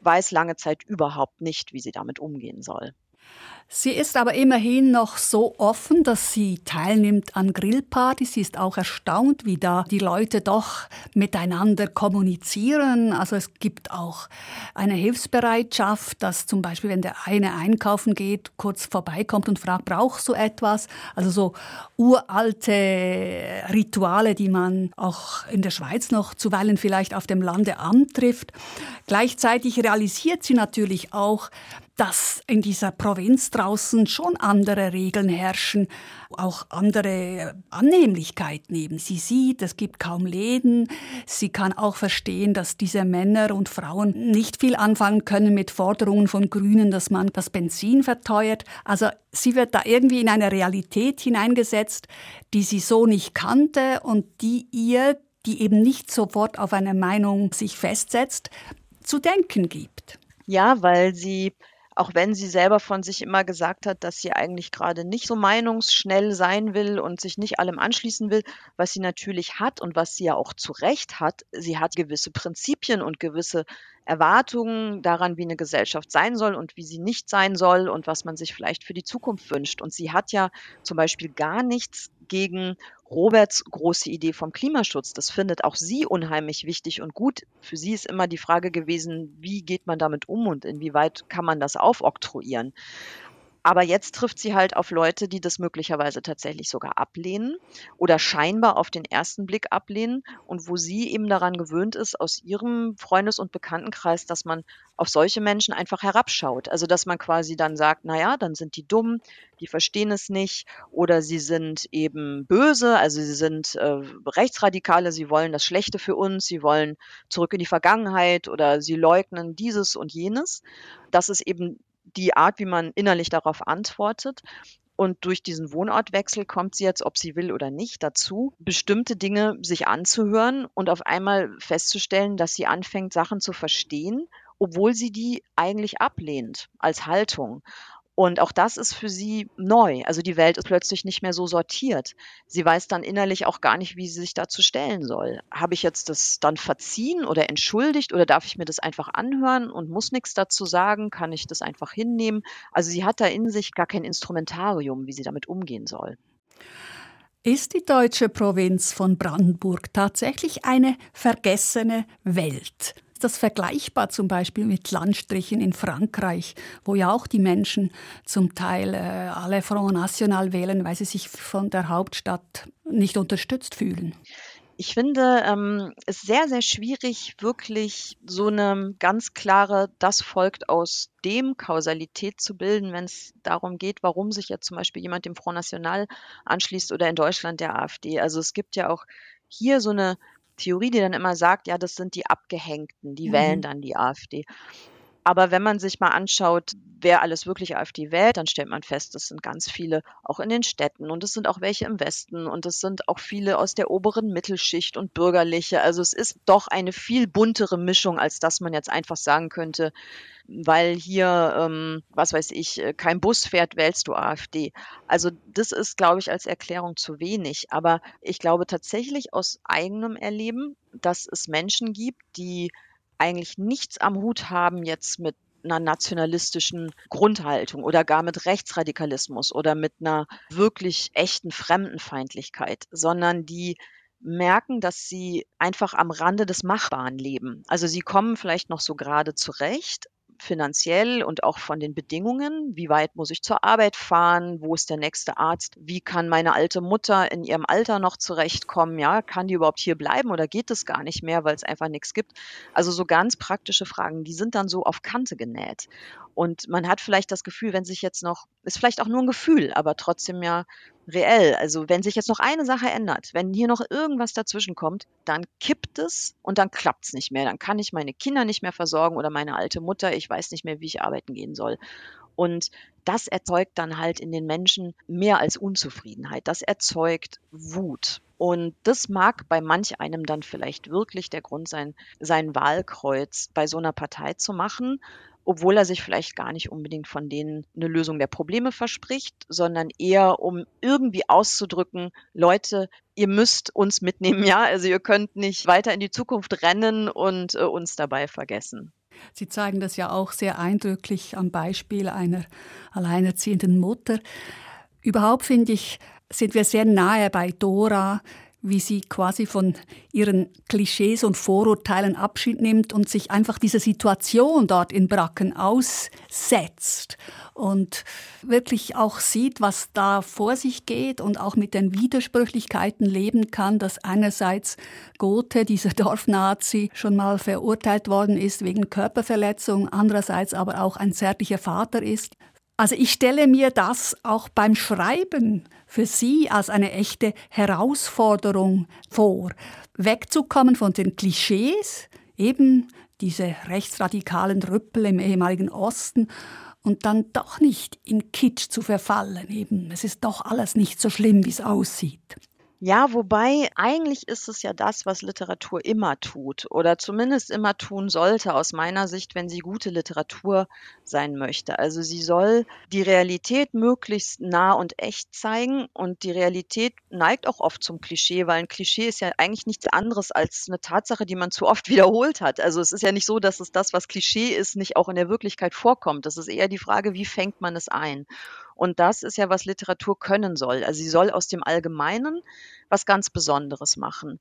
weiß lange Zeit überhaupt nicht, wie sie damit umgehen soll. Sie ist aber immerhin noch so offen, dass sie teilnimmt an Grillpartys. Sie ist auch erstaunt, wie da die Leute doch miteinander kommunizieren. Also es gibt auch eine Hilfsbereitschaft, dass zum Beispiel, wenn der eine einkaufen geht, kurz vorbeikommt und fragt, brauchst du etwas? Also so uralte Rituale, die man auch in der Schweiz noch zuweilen vielleicht auf dem Lande antrifft. Gleichzeitig realisiert sie natürlich auch, dass in dieser Provinz draußen schon andere Regeln herrschen, auch andere Annehmlichkeiten eben. Sie sieht, es gibt kaum Läden. Sie kann auch verstehen, dass diese Männer und Frauen nicht viel anfangen können mit Forderungen von Grünen, dass man das Benzin verteuert. Also sie wird da irgendwie in eine Realität hineingesetzt, die sie so nicht kannte und die ihr, die eben nicht sofort auf eine Meinung sich festsetzt, zu denken gibt. Ja, weil sie auch wenn sie selber von sich immer gesagt hat, dass sie eigentlich gerade nicht so meinungsschnell sein will und sich nicht allem anschließen will, was sie natürlich hat und was sie ja auch zu Recht hat. Sie hat gewisse Prinzipien und gewisse Erwartungen daran, wie eine Gesellschaft sein soll und wie sie nicht sein soll und was man sich vielleicht für die Zukunft wünscht. Und sie hat ja zum Beispiel gar nichts gegen Roberts große Idee vom Klimaschutz. Das findet auch sie unheimlich wichtig und gut. Für sie ist immer die Frage gewesen, wie geht man damit um und inwieweit kann man das aufoktroyieren. Aber jetzt trifft sie halt auf Leute, die das möglicherweise tatsächlich sogar ablehnen oder scheinbar auf den ersten Blick ablehnen und wo sie eben daran gewöhnt ist, aus ihrem Freundes- und Bekanntenkreis, dass man auf solche Menschen einfach herabschaut. Also dass man quasi dann sagt, naja, dann sind die dumm, die verstehen es nicht oder sie sind eben böse, also sie sind äh, Rechtsradikale, sie wollen das Schlechte für uns, sie wollen zurück in die Vergangenheit oder sie leugnen dieses und jenes. Das ist eben die Art, wie man innerlich darauf antwortet. Und durch diesen Wohnortwechsel kommt sie jetzt, ob sie will oder nicht, dazu, bestimmte Dinge sich anzuhören und auf einmal festzustellen, dass sie anfängt, Sachen zu verstehen, obwohl sie die eigentlich ablehnt als Haltung. Und auch das ist für sie neu. Also die Welt ist plötzlich nicht mehr so sortiert. Sie weiß dann innerlich auch gar nicht, wie sie sich dazu stellen soll. Habe ich jetzt das dann verziehen oder entschuldigt oder darf ich mir das einfach anhören und muss nichts dazu sagen? Kann ich das einfach hinnehmen? Also sie hat da in sich gar kein Instrumentarium, wie sie damit umgehen soll. Ist die deutsche Provinz von Brandenburg tatsächlich eine vergessene Welt? Das vergleichbar zum Beispiel mit Landstrichen in Frankreich, wo ja auch die Menschen zum Teil äh, alle Front National wählen, weil sie sich von der Hauptstadt nicht unterstützt fühlen? Ich finde ähm, es sehr, sehr schwierig, wirklich so eine ganz klare, das folgt aus dem Kausalität zu bilden, wenn es darum geht, warum sich jetzt zum Beispiel jemand dem Front National anschließt oder in Deutschland der AfD. Also es gibt ja auch hier so eine Theorie, die dann immer sagt, ja, das sind die Abgehängten, die mhm. wählen dann die AfD. Aber wenn man sich mal anschaut, wer alles wirklich AfD wählt, dann stellt man fest, das sind ganz viele auch in den Städten und es sind auch welche im Westen und es sind auch viele aus der oberen Mittelschicht und bürgerliche. Also es ist doch eine viel buntere Mischung, als dass man jetzt einfach sagen könnte, weil hier, ähm, was weiß ich, äh, kein Bus fährt, wählst du AfD. Also das ist, glaube ich, als Erklärung zu wenig. Aber ich glaube tatsächlich aus eigenem Erleben, dass es Menschen gibt, die eigentlich nichts am Hut haben jetzt mit einer nationalistischen Grundhaltung oder gar mit Rechtsradikalismus oder mit einer wirklich echten Fremdenfeindlichkeit, sondern die merken, dass sie einfach am Rande des Machbaren leben. Also sie kommen vielleicht noch so gerade zurecht, finanziell und auch von den Bedingungen. Wie weit muss ich zur Arbeit fahren? Wo ist der nächste Arzt? Wie kann meine alte Mutter in ihrem Alter noch zurechtkommen? Ja, kann die überhaupt hier bleiben oder geht es gar nicht mehr, weil es einfach nichts gibt? Also so ganz praktische Fragen, die sind dann so auf Kante genäht. Und man hat vielleicht das Gefühl, wenn sich jetzt noch, ist vielleicht auch nur ein Gefühl, aber trotzdem ja reell. Also wenn sich jetzt noch eine Sache ändert, wenn hier noch irgendwas dazwischen kommt, dann kippt es und dann klappt es nicht mehr. Dann kann ich meine Kinder nicht mehr versorgen oder meine alte Mutter. Ich weiß nicht mehr, wie ich arbeiten gehen soll. Und das erzeugt dann halt in den Menschen mehr als Unzufriedenheit. Das erzeugt Wut. Und das mag bei manch einem dann vielleicht wirklich der Grund sein, sein Wahlkreuz bei so einer Partei zu machen obwohl er sich vielleicht gar nicht unbedingt von denen eine Lösung der Probleme verspricht, sondern eher um irgendwie auszudrücken, Leute, ihr müsst uns mitnehmen, ja, also ihr könnt nicht weiter in die Zukunft rennen und äh, uns dabei vergessen. Sie zeigen das ja auch sehr eindrücklich am Beispiel einer alleinerziehenden Mutter. Überhaupt finde ich, sind wir sehr nahe bei Dora, wie sie quasi von ihren Klischees und Vorurteilen Abschied nimmt und sich einfach dieser Situation dort in Bracken aussetzt und wirklich auch sieht, was da vor sich geht und auch mit den Widersprüchlichkeiten leben kann, dass einerseits Gothe, dieser Dorfnazi, schon mal verurteilt worden ist wegen Körperverletzung, andererseits aber auch ein zärtlicher Vater ist. Also ich stelle mir das auch beim Schreiben für Sie als eine echte Herausforderung vor, wegzukommen von den Klischees, eben diese rechtsradikalen Rüppel im ehemaligen Osten und dann doch nicht in Kitsch zu verfallen. Eben, es ist doch alles nicht so schlimm, wie es aussieht. Ja, wobei eigentlich ist es ja das, was Literatur immer tut oder zumindest immer tun sollte aus meiner Sicht, wenn sie gute Literatur sein möchte. Also sie soll die Realität möglichst nah und echt zeigen und die Realität neigt auch oft zum Klischee, weil ein Klischee ist ja eigentlich nichts anderes als eine Tatsache, die man zu oft wiederholt hat. Also es ist ja nicht so, dass es das, was Klischee ist, nicht auch in der Wirklichkeit vorkommt. Das ist eher die Frage, wie fängt man es ein? Und das ist ja, was Literatur können soll. Also sie soll aus dem Allgemeinen was ganz Besonderes machen.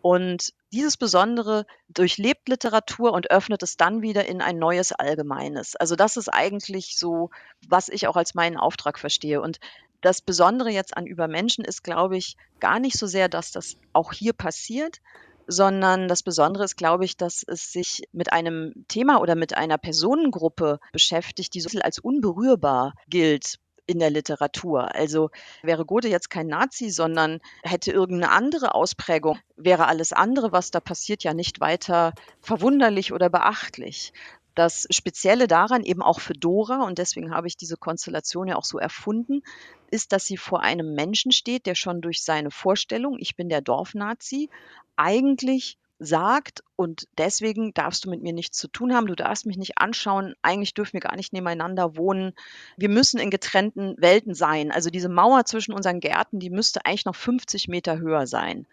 Und dieses Besondere durchlebt Literatur und öffnet es dann wieder in ein neues Allgemeines. Also das ist eigentlich so, was ich auch als meinen Auftrag verstehe. Und das Besondere jetzt an Übermenschen ist, glaube ich, gar nicht so sehr, dass das auch hier passiert, sondern das Besondere ist, glaube ich, dass es sich mit einem Thema oder mit einer Personengruppe beschäftigt, die so als unberührbar gilt in der Literatur. Also wäre Gode jetzt kein Nazi, sondern hätte irgendeine andere Ausprägung, wäre alles andere, was da passiert, ja nicht weiter verwunderlich oder beachtlich. Das Spezielle daran, eben auch für Dora, und deswegen habe ich diese Konstellation ja auch so erfunden, ist, dass sie vor einem Menschen steht, der schon durch seine Vorstellung, ich bin der Dorfnazi, eigentlich sagt und deswegen darfst du mit mir nichts zu tun haben, du darfst mich nicht anschauen, eigentlich dürfen wir gar nicht nebeneinander wohnen. Wir müssen in getrennten Welten sein. Also diese Mauer zwischen unseren Gärten, die müsste eigentlich noch 50 Meter höher sein.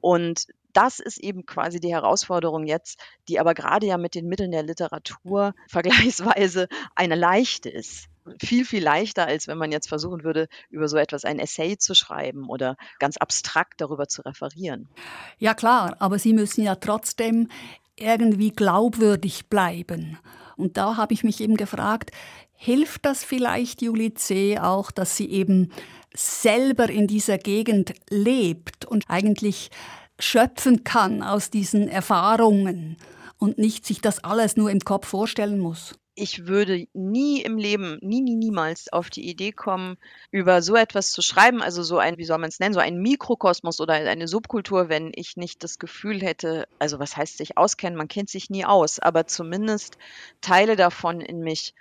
Und das ist eben quasi die Herausforderung jetzt, die aber gerade ja mit den Mitteln der Literatur vergleichsweise eine leichte ist viel, viel leichter, als wenn man jetzt versuchen würde, über so etwas ein Essay zu schreiben oder ganz abstrakt darüber zu referieren. Ja klar, aber Sie müssen ja trotzdem irgendwie glaubwürdig bleiben. Und da habe ich mich eben gefragt, hilft das vielleicht Julie C. auch, dass sie eben selber in dieser Gegend lebt und eigentlich schöpfen kann aus diesen Erfahrungen und nicht sich das alles nur im Kopf vorstellen muss? Ich würde nie im Leben, nie, nie, niemals auf die Idee kommen, über so etwas zu schreiben, also so ein, wie soll man es nennen, so ein Mikrokosmos oder eine Subkultur, wenn ich nicht das Gefühl hätte, also was heißt sich auskennen, man kennt sich nie aus, aber zumindest Teile davon in mich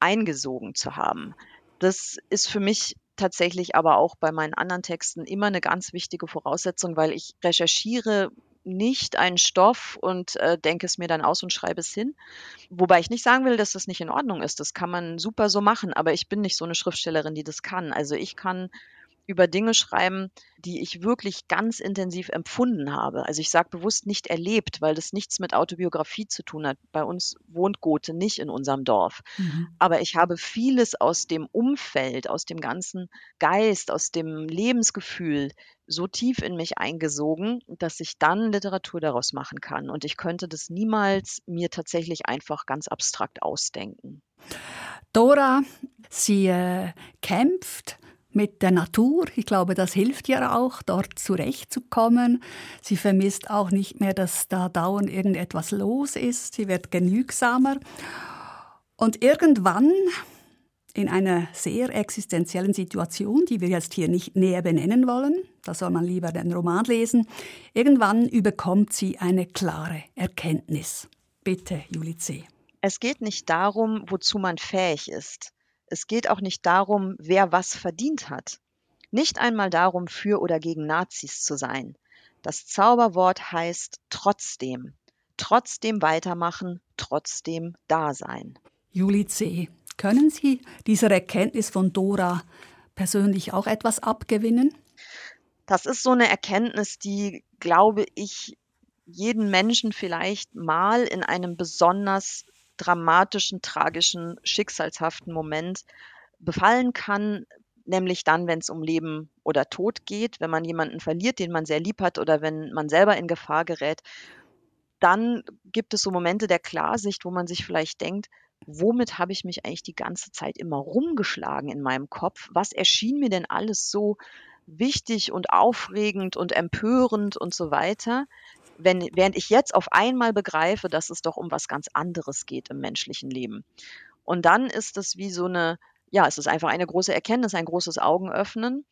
eingesogen zu haben. Das ist für mich tatsächlich aber auch bei meinen anderen Texten immer eine ganz wichtige Voraussetzung, weil ich recherchiere nicht einen Stoff und äh, denke es mir dann aus und schreibe es hin. Wobei ich nicht sagen will, dass das nicht in Ordnung ist. Das kann man super so machen, aber ich bin nicht so eine Schriftstellerin, die das kann. Also ich kann über Dinge schreiben, die ich wirklich ganz intensiv empfunden habe. Also ich sage bewusst nicht erlebt, weil das nichts mit Autobiografie zu tun hat. Bei uns wohnt Goethe nicht in unserem Dorf. Mhm. Aber ich habe vieles aus dem Umfeld, aus dem ganzen Geist, aus dem Lebensgefühl so tief in mich eingesogen, dass ich dann Literatur daraus machen kann. Und ich könnte das niemals mir tatsächlich einfach ganz abstrakt ausdenken. Dora, sie äh, kämpft mit der Natur. Ich glaube, das hilft ihr auch, dort zurechtzukommen. Sie vermisst auch nicht mehr, dass da dauernd irgendetwas los ist. Sie wird genügsamer. Und irgendwann in einer sehr existenziellen Situation, die wir jetzt hier nicht näher benennen wollen, da soll man lieber den Roman lesen, irgendwann überkommt sie eine klare Erkenntnis. Bitte, Julie C. Es geht nicht darum, wozu man fähig ist. Es geht auch nicht darum, wer was verdient hat. Nicht einmal darum, für oder gegen Nazis zu sein. Das Zauberwort heißt trotzdem. Trotzdem weitermachen, trotzdem da sein. Julie C. Können Sie dieser Erkenntnis von Dora persönlich auch etwas abgewinnen? Das ist so eine Erkenntnis, die, glaube ich, jeden Menschen vielleicht mal in einem besonders dramatischen, tragischen, schicksalshaften Moment befallen kann, nämlich dann, wenn es um Leben oder Tod geht, wenn man jemanden verliert, den man sehr lieb hat oder wenn man selber in Gefahr gerät, dann gibt es so Momente der Klarsicht, wo man sich vielleicht denkt, womit habe ich mich eigentlich die ganze Zeit immer rumgeschlagen in meinem Kopf? Was erschien mir denn alles so wichtig und aufregend und empörend und so weiter? wenn, während ich jetzt auf einmal begreife, dass es doch um was ganz anderes geht im menschlichen Leben. Und dann ist es wie so eine, ja, es ist einfach eine große Erkenntnis, ein großes Augenöffnen.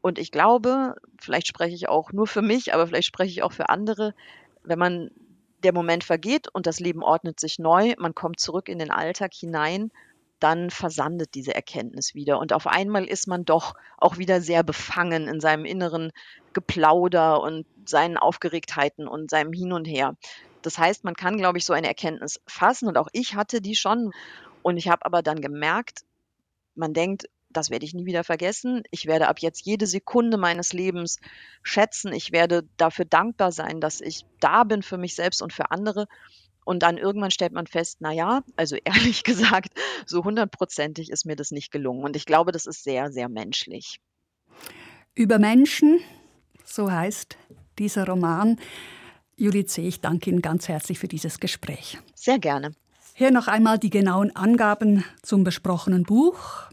Und ich glaube, vielleicht spreche ich auch nur für mich, aber vielleicht spreche ich auch für andere, wenn man der Moment vergeht und das Leben ordnet sich neu, man kommt zurück in den Alltag hinein, dann versandet diese Erkenntnis wieder. Und auf einmal ist man doch auch wieder sehr befangen in seinem inneren Geplauder und seinen Aufgeregtheiten und seinem Hin und Her. Das heißt, man kann, glaube ich, so eine Erkenntnis fassen und auch ich hatte die schon. Und ich habe aber dann gemerkt, man denkt, das werde ich nie wieder vergessen. Ich werde ab jetzt jede Sekunde meines Lebens schätzen. Ich werde dafür dankbar sein, dass ich da bin für mich selbst und für andere. Und dann irgendwann stellt man fest, na ja, also ehrlich gesagt, so hundertprozentig ist mir das nicht gelungen. Und ich glaube, das ist sehr, sehr menschlich. Über Menschen, so heißt dieser Roman. Juli C., ich danke Ihnen ganz herzlich für dieses Gespräch. Sehr gerne. Hier noch einmal die genauen Angaben zum besprochenen Buch.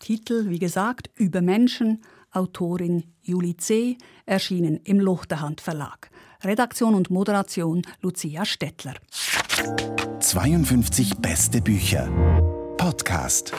Titel, wie gesagt, Über Menschen, Autorin Juli C., erschienen im Luchterhand Verlag. Redaktion und Moderation Lucia Stettler. 52 beste Bücher. Podcast.